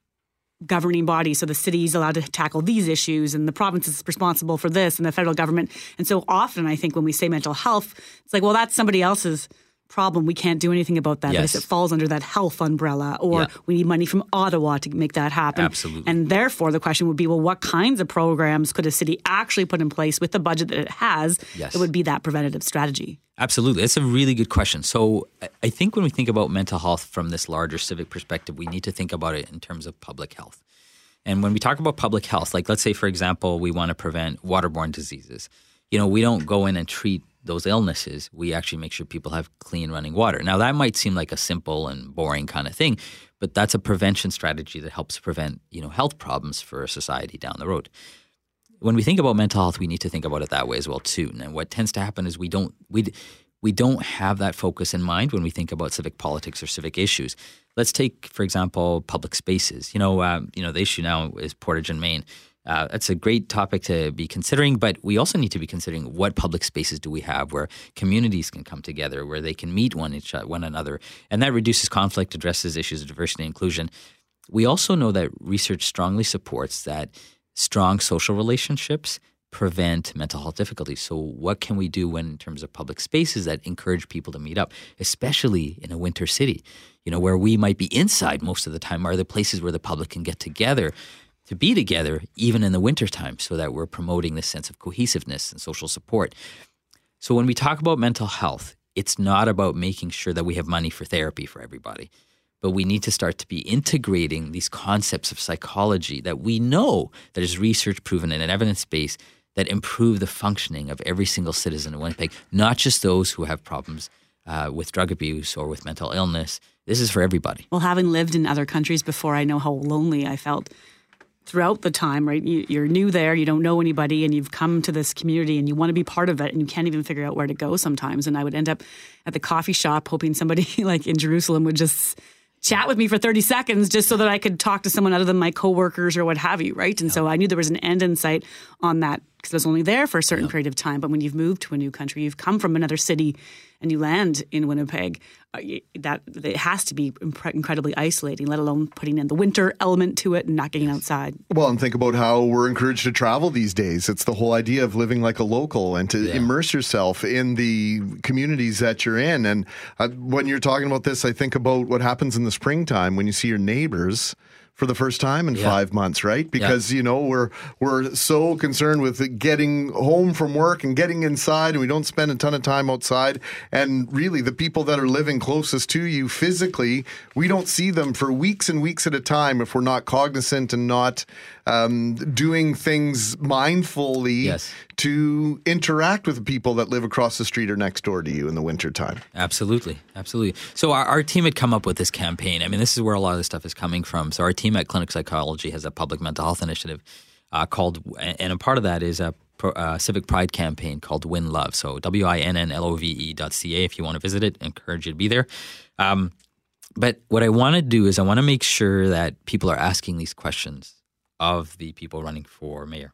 [SPEAKER 5] governing body. So the city is allowed to tackle these issues, and the province is responsible for this, and the federal government. And so often, I think when we say mental health, it's like, well, that's somebody else's problem. We can't do anything about that
[SPEAKER 12] Yes.
[SPEAKER 5] because it falls under that health umbrella, or
[SPEAKER 12] Yeah.
[SPEAKER 5] we need money from Ottawa to make that happen.
[SPEAKER 12] Absolutely.
[SPEAKER 5] And therefore, the question would be, well, what kinds of programs could a city actually put in place with the budget that it has
[SPEAKER 12] Yes.
[SPEAKER 5] that would be that preventative strategy?
[SPEAKER 12] Absolutely. That's a really good question. So I think when we think about mental health from this larger civic perspective, we need to think about it in terms of public health. And when we talk about public health, like let's say, for example, we want to prevent waterborne diseases, you know, we don't go in and treat those illnesses. We actually make sure people have clean running water. Now, that might seem like a simple and boring kind of thing, but that's a prevention strategy that helps prevent, you know, health problems for society down the road when we think about mental health, we need to think about it that way as well too. And what tends to happen is we don't we we don't have that focus in mind when we think about civic politics or civic issues. Let's take, for example, public spaces. You know, um, you know, the issue now is Portage and Main. Uh, that's a great topic to be considering, but we also need to be considering what public spaces do we have where communities can come together, where they can meet one each one another, and that reduces conflict, addresses issues of diversity and inclusion. We also know that research strongly supports that strong social relationships prevent mental health difficulties. So, what can we do when, in terms of public spaces that encourage people to meet up, especially in a winter city, you know, where we might be inside most of the time, are the places where the public can get together to be together, even in the wintertime, so that we're promoting this sense of cohesiveness and social support. So, when we talk about mental health, it's not about making sure that we have money for therapy for everybody but we need to start to be integrating these concepts of psychology that we know that is research proven and evidence based that improve the functioning of every single citizen in Winnipeg, not just those who have problems uh, with drug abuse or with mental illness. This is for everybody.
[SPEAKER 5] Well, having lived in other countries before, I know how lonely I felt throughout the time, right? You, you're new there, you don't know anybody, and you've come to this community and you want to be part of it, and you can't even figure out where to go sometimes. And I would end up at the coffee shop hoping somebody like in Jerusalem would just chat with me for 30 seconds just so that I could talk to someone other than my coworkers or what have you, right? And so I knew there was an end in sight on that because I was only there for a certain period of time. But when you've moved to a new country, you've come from another city and you land in Winnipeg, uh, that it has to be impre- incredibly isolating, let alone putting in the winter element to it and not getting outside.
[SPEAKER 3] Well, and think about how we're encouraged to travel these days. It's the whole idea of living like a local and to immerse yourself in the communities that you're in. And uh, when you're talking about this, I think about what happens in the springtime when you see your neighbors for the first time in
[SPEAKER 13] Yeah.
[SPEAKER 3] five months, right? Because you know we're we're so concerned with getting home from work and getting inside, and we don't spend a ton of time outside. And really, the people that are living closest to you physically, we don't see them for weeks and weeks at a time if we're not cognizant and not um, doing things mindfully to interact with people that live across the street or next door to you in the wintertime.
[SPEAKER 12] Absolutely, absolutely. So our, our team had come up with this campaign. I mean, this is where a lot of this stuff is coming from. So our team at Clinic Psychology has a public mental health initiative uh, called, and a part of that is a uh, civic pride campaign called Win Love. So w i n n l o v e dot c a. If you want to visit it, I encourage you to be there. Um, but what I want to do is I want to make sure that people are asking these questions of the people running for mayor.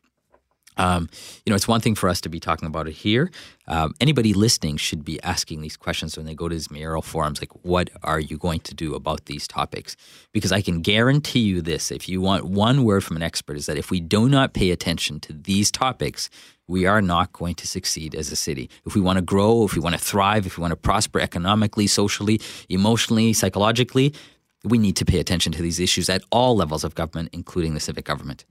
[SPEAKER 12] Um, you know, it's one thing for us to be talking about it here. Um, anybody listening should be asking these questions when they go to these mayoral forums, like, what are you going to do about these topics? Because I can guarantee you this: if you want one word from an expert, is that if we do not pay attention to these topics, we are not going to succeed as a city. If we want to grow, if we want to thrive, if we want to prosper economically, socially, emotionally, psychologically, we need to pay attention to these issues at all levels of government, including the civic government.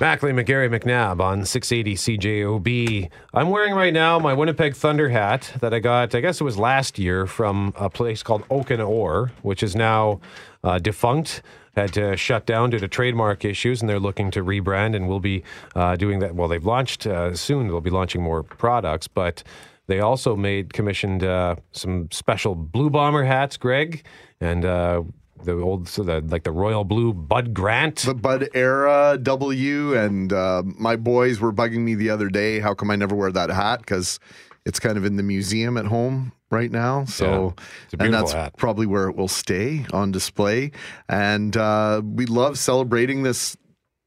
[SPEAKER 2] Mackley, McGarry, McNabb on 680 CJOB. I'm wearing right now my Winnipeg Thunder hat that I got, I guess it was last year, from a place called Oaken Ore, which is now uh, defunct. Had to shut down due to trademark issues, and they're looking to rebrand, and we'll be uh, doing that. Well, they've launched uh, soon. They'll be launching more products, but They also made commissioned uh, some special Blue Bomber hats, Greg, and uh, the old so the, like the royal blue Bud Grant.
[SPEAKER 3] The Bud Era W, and uh, my boys were bugging me the other day. How come I never wear that hat? Because it's kind of in the museum at home right now. So,
[SPEAKER 2] Yeah, it's a
[SPEAKER 3] and that's
[SPEAKER 2] hat.
[SPEAKER 3] probably where it will stay on display. And uh, we love celebrating this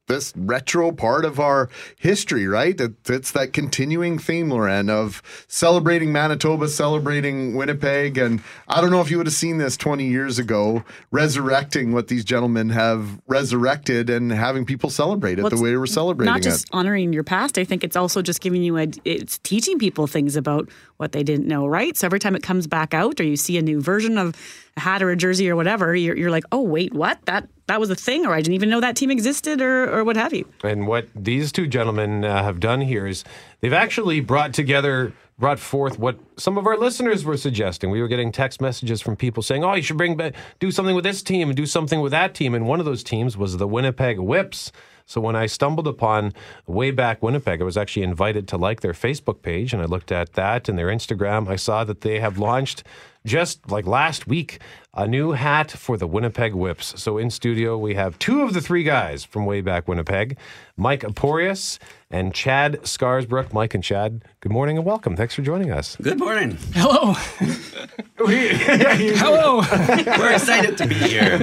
[SPEAKER 3] this retro part of our history, right? It, it's that continuing theme, Loren, of celebrating Manitoba, celebrating Winnipeg. And I don't know if you would have seen this 20 years ago, resurrecting what these gentlemen have resurrected and having people celebrate it
[SPEAKER 5] Well,
[SPEAKER 3] the way we're celebrating it.
[SPEAKER 5] Not just
[SPEAKER 3] it.
[SPEAKER 5] honoring your past. I think it's also just giving you a. It's teaching people things about what they didn't know, right? So every time it comes back out, or you see a new version of a hat or a jersey or whatever, you're, you're like, oh wait, what? That that was a thing, or I didn't even know that team existed, or or what have you.
[SPEAKER 2] And what these two gentlemen uh, have done here is they've actually brought together, brought forth what some of our listeners were suggesting. We were getting text messages from people saying, "Oh, you should bring back, do something with this team and do something with that team." And one of those teams was the Winnipeg Whips. So when I stumbled upon way back Winnipeg, I was actually invited to like their Facebook page, and I looked at that and their Instagram. I saw that they have launched just like last week a new hat for the Winnipeg Whips. So in studio we have two of the three guys from way back Winnipeg, Mike Aporius and Chad Scarsbrook. Mike and Chad, good morning and welcome. Thanks for joining us.
[SPEAKER 13] Good morning.
[SPEAKER 14] Hello. Hello.
[SPEAKER 13] We're excited to be here.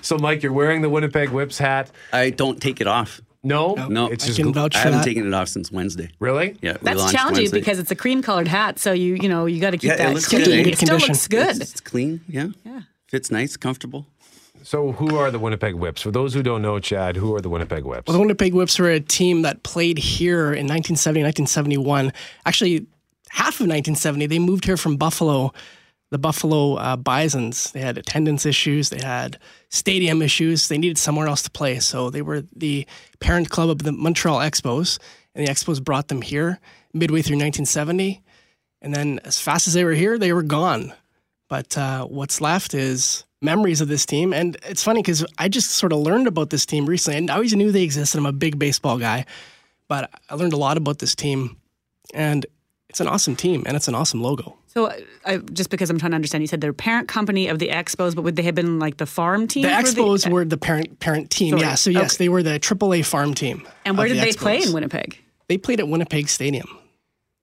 [SPEAKER 2] So Mike, you're wearing the Winnipeg Whips hat.
[SPEAKER 13] I don't take it off.
[SPEAKER 2] No,
[SPEAKER 13] No,
[SPEAKER 2] it's
[SPEAKER 14] I
[SPEAKER 2] just
[SPEAKER 14] can
[SPEAKER 2] gl-
[SPEAKER 14] vouch
[SPEAKER 13] I haven't
[SPEAKER 14] that.
[SPEAKER 13] taken it off since Wednesday.
[SPEAKER 2] really.
[SPEAKER 13] Yeah,
[SPEAKER 5] That's challenging
[SPEAKER 13] Wednesday.
[SPEAKER 5] because it's a cream colored hat, so you you know you got to keep
[SPEAKER 13] Yeah, it
[SPEAKER 5] that
[SPEAKER 13] looks
[SPEAKER 5] clean.
[SPEAKER 13] good, eh?
[SPEAKER 5] It still looks good.
[SPEAKER 13] It's, it's clean. Yeah.
[SPEAKER 5] Yeah.
[SPEAKER 13] Fits nice, comfortable.
[SPEAKER 2] So who are the Winnipeg Whips? For those who don't know, Chad, who are the Winnipeg Whips?
[SPEAKER 14] Well, the Winnipeg Whips were a team that played here in 1970, 1971. Actually, half of 1970, they moved here from Buffalo, the Buffalo uh, Bisons. They had attendance issues, they had stadium issues. They needed somewhere else to play. So they were the parent club of the Montreal Expos, and the Expos brought them here midway through 1970. And then, as fast as they were here, they were gone. But uh, what's left is memories of this team. And it's funny because I just sort of learned about this team recently. And I always knew they existed. I'm a big baseball guy, but I learned a lot about this team. And it's an awesome team and it's an awesome logo.
[SPEAKER 5] So, I, just because I'm trying to understand, you said they're parent company of the Expos, but would they have been like the farm team?
[SPEAKER 14] The Expos were the parent parent team.
[SPEAKER 5] Sorry.
[SPEAKER 14] Yeah. So, yes,
[SPEAKER 5] Okay.
[SPEAKER 14] they were the AAA farm team.
[SPEAKER 5] And where did
[SPEAKER 14] the
[SPEAKER 5] they play in Winnipeg?
[SPEAKER 14] They played at Winnipeg Stadium.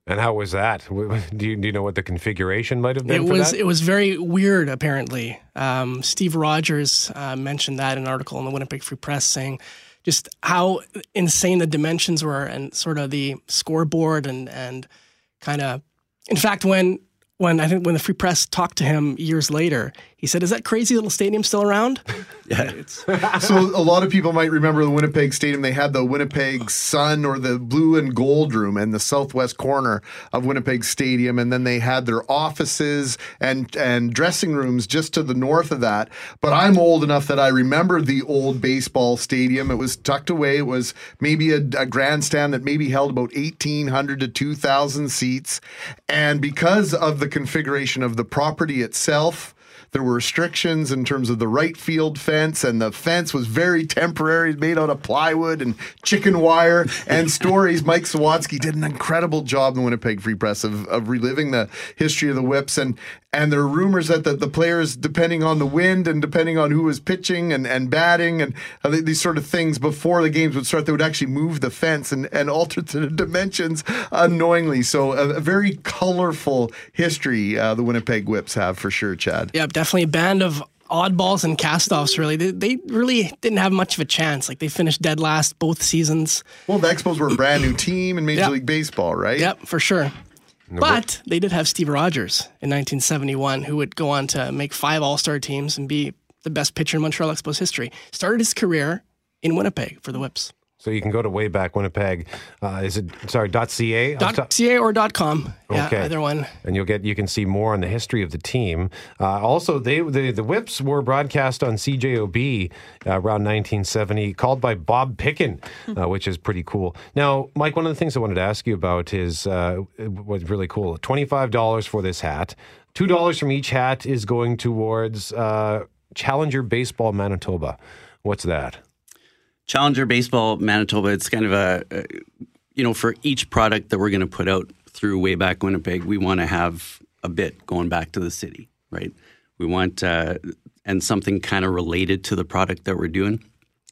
[SPEAKER 2] And how was that? Do you, do you know what the configuration might have been
[SPEAKER 14] It
[SPEAKER 2] for
[SPEAKER 14] was
[SPEAKER 2] that?
[SPEAKER 14] it was very weird. Apparently, um, Steve Rogers uh, mentioned that in an article in the Winnipeg Free Press, saying just how insane the dimensions were and sort of the scoreboard and and kind of. In fact, when when I think when the Free Press talked to him years later, he said, "Is that crazy little stadium still around?"
[SPEAKER 13] Yeah.
[SPEAKER 3] so a lot of people might remember the Winnipeg Stadium. They had the Winnipeg Sun or the Blue and Gold Room in the southwest corner of Winnipeg Stadium, and then they had their offices and and dressing rooms just to the north of that. But I'm old enough that I remember the old baseball stadium. It was tucked away. It was maybe a, a grandstand that maybe held about 1,800 to 2,000 seats, and because of the configuration of the property itself. There were restrictions in terms of the right field fence, and the fence was very temporary, made out of plywood and chicken wire and stories. Mike Sawatzky did an incredible job in the Winnipeg Free Press of, of reliving the history of the whips. And and there are rumors that the, the players, depending on the wind and depending on who was pitching and, and batting and uh, these sort of things before the games would start, they would actually move the fence and, and alter the dimensions unknowingly. So a, a very colorful history uh, the Winnipeg Whips have for sure, Chad.
[SPEAKER 14] Yep, definitely a band of oddballs and castoffs. Really, they, they really didn't have much of a chance. Like they finished dead last both seasons.
[SPEAKER 3] Well, the Expos were a brand new team in Major
[SPEAKER 14] Yep.
[SPEAKER 3] League Baseball, right?
[SPEAKER 14] Yep, for sure. But they did have Steve Rogers in 1971, who would go on to make five All Star teams and be the best pitcher in Montreal Expos history. Started his career in Winnipeg for the Whips.
[SPEAKER 2] So you can go to way back Winnipeg. Uh, is it sorry .ca?
[SPEAKER 14] Dot .ca or dot .com. Yeah,
[SPEAKER 2] Okay.
[SPEAKER 14] either one.
[SPEAKER 2] and you'll get you can see more on the history of the team. Uh, also, they the the Whips were broadcast on CJOB uh, around 1970, called by Bob Pickin, uh, which is pretty cool. Now, Mike, one of the things I wanted to ask you about is uh, what's really cool: twenty five dollars for this hat. Two dollars from each hat is going towards uh, Challenger Baseball Manitoba. What's that?
[SPEAKER 13] Challenger Baseball Manitoba. It's kind of a, a you know, for each product that we're going to put out through way back Winnipeg, we want to have a bit going back to the city, right? We want uh, and something kind of related to the product that we're doing.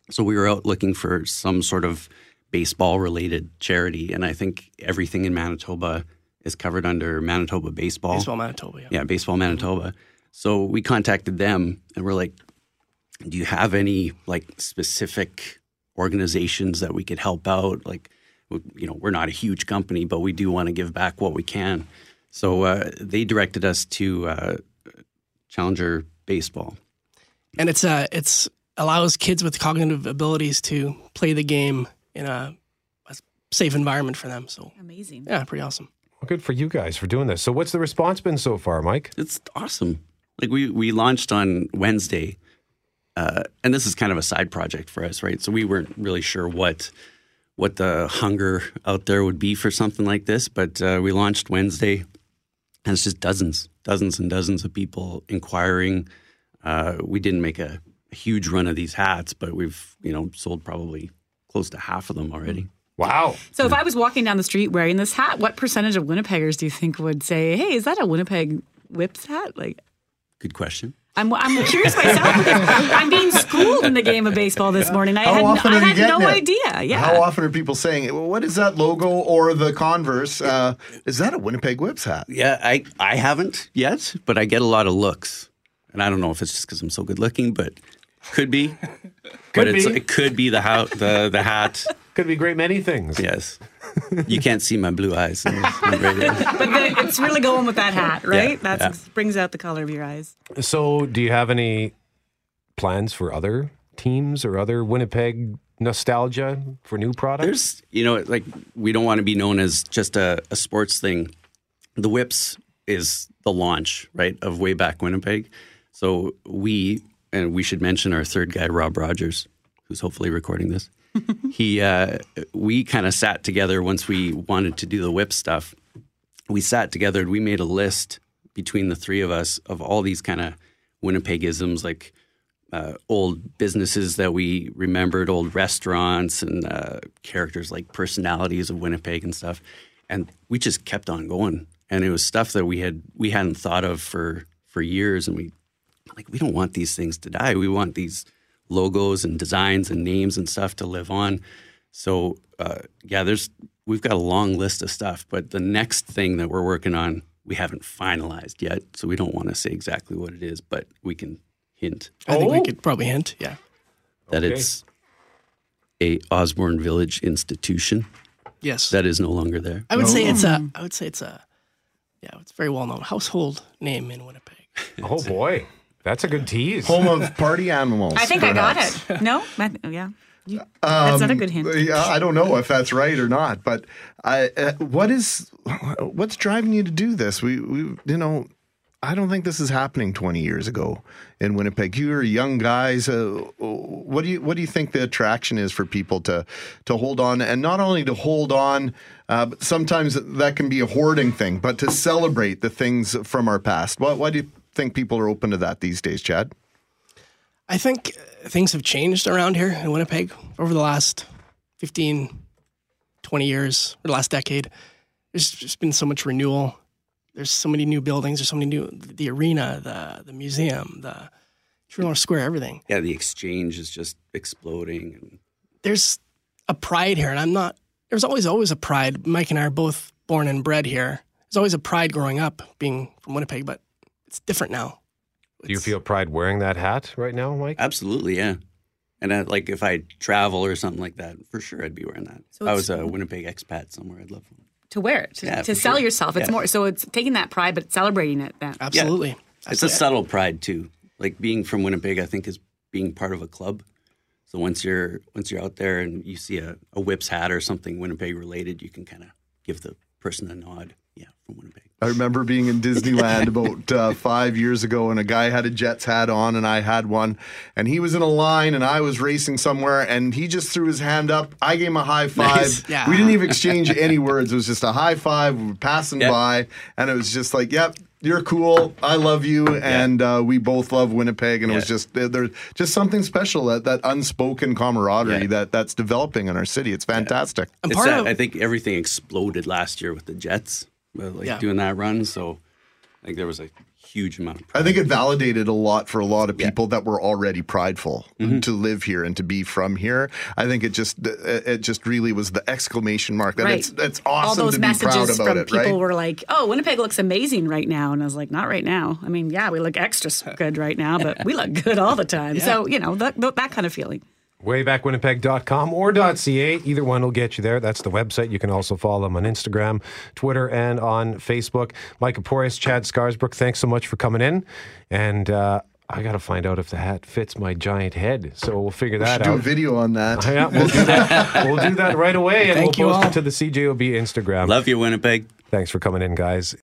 [SPEAKER 13] So we were out looking for some sort of baseball related charity, and I think everything in Manitoba is covered under Manitoba Baseball.
[SPEAKER 14] Baseball Manitoba, yeah.
[SPEAKER 13] Yeah, Baseball Manitoba. So we contacted them, and we're like, "Do you have any like specific organizations that we could help out? Like, you know, we're not a huge company, but we do want to give back what we can." So uh, they directed us to uh, Challenger Baseball.
[SPEAKER 14] and it's uh it's allows kids with cognitive abilities to play the game in a, a safe environment for them. So
[SPEAKER 5] amazing.
[SPEAKER 14] Yeah, pretty awesome.
[SPEAKER 2] Well, good for you guys for doing this. So, what's the response been so far, Mike?
[SPEAKER 13] It's awesome. Like we we launched on Wednesday, uh, and this is kind of a side project for us, right? So we weren't really sure what what the hunger out there would be for something like this, but uh, we launched Wednesday, and it's just dozens, dozens and dozens of people inquiring. Uh, we didn't make a, a huge run of these hats, but we've you know sold probably close to half of them already.
[SPEAKER 2] Wow.
[SPEAKER 5] So if I was walking down the street wearing this hat, what percentage of Winnipeggers do you think would say, "Hey, is that a Winnipeg Whips hat?" Like,
[SPEAKER 13] Good question.
[SPEAKER 5] I'm I'm curious myself. because I'm being schooled in the game of baseball this morning. I
[SPEAKER 3] How
[SPEAKER 5] had
[SPEAKER 3] often
[SPEAKER 5] I
[SPEAKER 3] are you
[SPEAKER 5] had no
[SPEAKER 3] getting it?
[SPEAKER 5] idea. Yeah.
[SPEAKER 3] How often are people saying, "What is that logo or the Converse? Uh, is that a Winnipeg Whips hat?"
[SPEAKER 13] Yeah, I I haven't yet, but I get a lot of looks, and I don't know if it's just because I'm so good looking, but could be.
[SPEAKER 2] Could
[SPEAKER 13] but it's,
[SPEAKER 2] be.
[SPEAKER 13] it could be the hat. The the hat
[SPEAKER 2] could be great many things.
[SPEAKER 13] Yes, you can't see my blue eyes. on this- on radio.
[SPEAKER 5] but the, it's really going with that hat, right?
[SPEAKER 13] Yeah,
[SPEAKER 5] That's
[SPEAKER 13] yeah.
[SPEAKER 5] brings out the color of your eyes.
[SPEAKER 2] So, do you have any plans for other teams or other Winnipeg nostalgia for new products?
[SPEAKER 13] There's, you know, like we don't want to be known as just a, a sports thing. The Whips is the launch, right, of way back Winnipeg. So we, and we should mention our third guy, Rob Rogers, who's hopefully recording this. he, uh, we kind of sat together once we wanted to do the Whip stuff. We sat together and we made a list between the three of us of all these kind of Winnipegisms, like uh, old businesses that we remembered, old restaurants, and uh, characters like personalities of Winnipeg and stuff. And we just kept on going, and it was stuff that we had we hadn't thought of for for years. And we like we don't want these things to die. We want these logos and designs and names and stuff to live on. So uh, yeah, there's we've got a long list of stuff, but the next thing that we're working on we haven't finalized yet, so we don't want to say exactly what it is, but we can hint
[SPEAKER 14] I think we could probably hint. Yeah.
[SPEAKER 13] that
[SPEAKER 2] Okay.
[SPEAKER 13] it's a Osborne Village institution
[SPEAKER 14] Yes.
[SPEAKER 13] that is no longer there.
[SPEAKER 14] I would say it's a. I would say it's a. Yeah, it's very well known household name in Winnipeg.
[SPEAKER 2] Oh boy, that's a good tease.
[SPEAKER 3] Home of party animals.
[SPEAKER 5] I think I got it. No, yeah. You- that's not a good hint.
[SPEAKER 3] Um, Yeah, I don't know if that's right or not, but I, uh, what is what's driving you to do this? We, we, you know, I don't think this is happening 20 years ago in Winnipeg. You are young guys. Uh, what do you what do you think the attraction is for people to to hold on, and not only to hold on, uh, but sometimes that can be a hoarding thing, but to celebrate the things from our past. Why, why do you think people are open to that these days, Chad?
[SPEAKER 14] I think uh, things have changed around here in Winnipeg over the last 15, 20 years, or the last decade. There's just been so much renewal. There's so many new buildings. There's so many new, the arena, the, the museum, the True North Square, everything.
[SPEAKER 13] Yeah, the exchange is just exploding. And
[SPEAKER 14] There's a pride here, and I'm not, there's always, always a pride. Mike and I are both born and bred here. There's always a pride growing up being from Winnipeg, but it's different now.
[SPEAKER 2] Do you feel pride wearing that hat right now, Mike?
[SPEAKER 13] Absolutely, yeah. And I, like if I travel or something like that, for sure I'd be wearing that.
[SPEAKER 5] So
[SPEAKER 13] if I was a Winnipeg expat somewhere, I'd love one.
[SPEAKER 5] to wear it, to,
[SPEAKER 13] Yeah,
[SPEAKER 5] to sell
[SPEAKER 13] sure.
[SPEAKER 5] yourself. It's
[SPEAKER 13] Yeah.
[SPEAKER 5] more so it's taking that pride, but celebrating it. Then
[SPEAKER 14] Absolutely.
[SPEAKER 13] It's a subtle pride too. Like being from Winnipeg, I think is being part of a club. So once you're once you're out there and you see a, a Whips hat or something Winnipeg related, you can kind of give the person a nod. Yeah, from Winnipeg.
[SPEAKER 3] I remember being in Disneyland about uh, five years ago, and a guy had a Jets hat on, and I had one. And he was in a line, and I was racing somewhere, and he just threw his hand up. I gave him a high five.
[SPEAKER 14] Nice. Yeah.
[SPEAKER 3] We didn't even exchange any words. It was just a high five. We were passing
[SPEAKER 13] Yeah.
[SPEAKER 3] by, and it was just like, "Yep, you're cool. I love you," and uh, we both love Winnipeg. And it was just there's just something special that that unspoken camaraderie
[SPEAKER 13] Yeah.
[SPEAKER 3] that that's developing in our city. It's fantastic.
[SPEAKER 14] And
[SPEAKER 13] It's
[SPEAKER 14] part
[SPEAKER 13] that,
[SPEAKER 14] of,
[SPEAKER 13] I think everything exploded last year with the Jets. Uh, like
[SPEAKER 14] Yeah.
[SPEAKER 13] doing that run. So I think there was a huge amount of pride.
[SPEAKER 3] I think it validated a lot for a lot of people that were already prideful to live here and to be from here. I think it just it it just really was the exclamation mark that
[SPEAKER 5] Right.
[SPEAKER 3] it's it's
[SPEAKER 5] All those
[SPEAKER 3] to be proud
[SPEAKER 5] messages
[SPEAKER 3] about
[SPEAKER 5] from
[SPEAKER 3] it,
[SPEAKER 5] people
[SPEAKER 3] right?
[SPEAKER 5] were like, "Oh, Winnipeg looks amazing right now," and I was like, "Not right now. I mean, yeah, we look extra good right now, but we look good all the time." So you know that that kind of feeling.
[SPEAKER 2] waybackwinnipeg.com or .ca. Either one will get you there. That's the website. You can also follow them on Instagram, Twitter, and on Facebook. Mike Aporius, Chad Scarsbrook, thanks so much for coming in. And uh, I got to find out if the hat fits my giant head. So we'll figure
[SPEAKER 3] We
[SPEAKER 2] that
[SPEAKER 3] should do a video on that.
[SPEAKER 2] Yeah, we'll do that. we'll do that right away, and
[SPEAKER 14] Thank
[SPEAKER 2] we'll
[SPEAKER 14] you
[SPEAKER 2] post
[SPEAKER 14] all.
[SPEAKER 2] it to the CJOB Instagram.
[SPEAKER 13] Love you, Winnipeg.
[SPEAKER 2] Thanks for coming in, guys.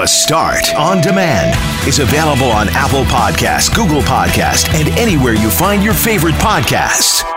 [SPEAKER 1] The Start on Demand is available on Apple Podcasts, Google Podcasts, and anywhere you find your favorite podcasts.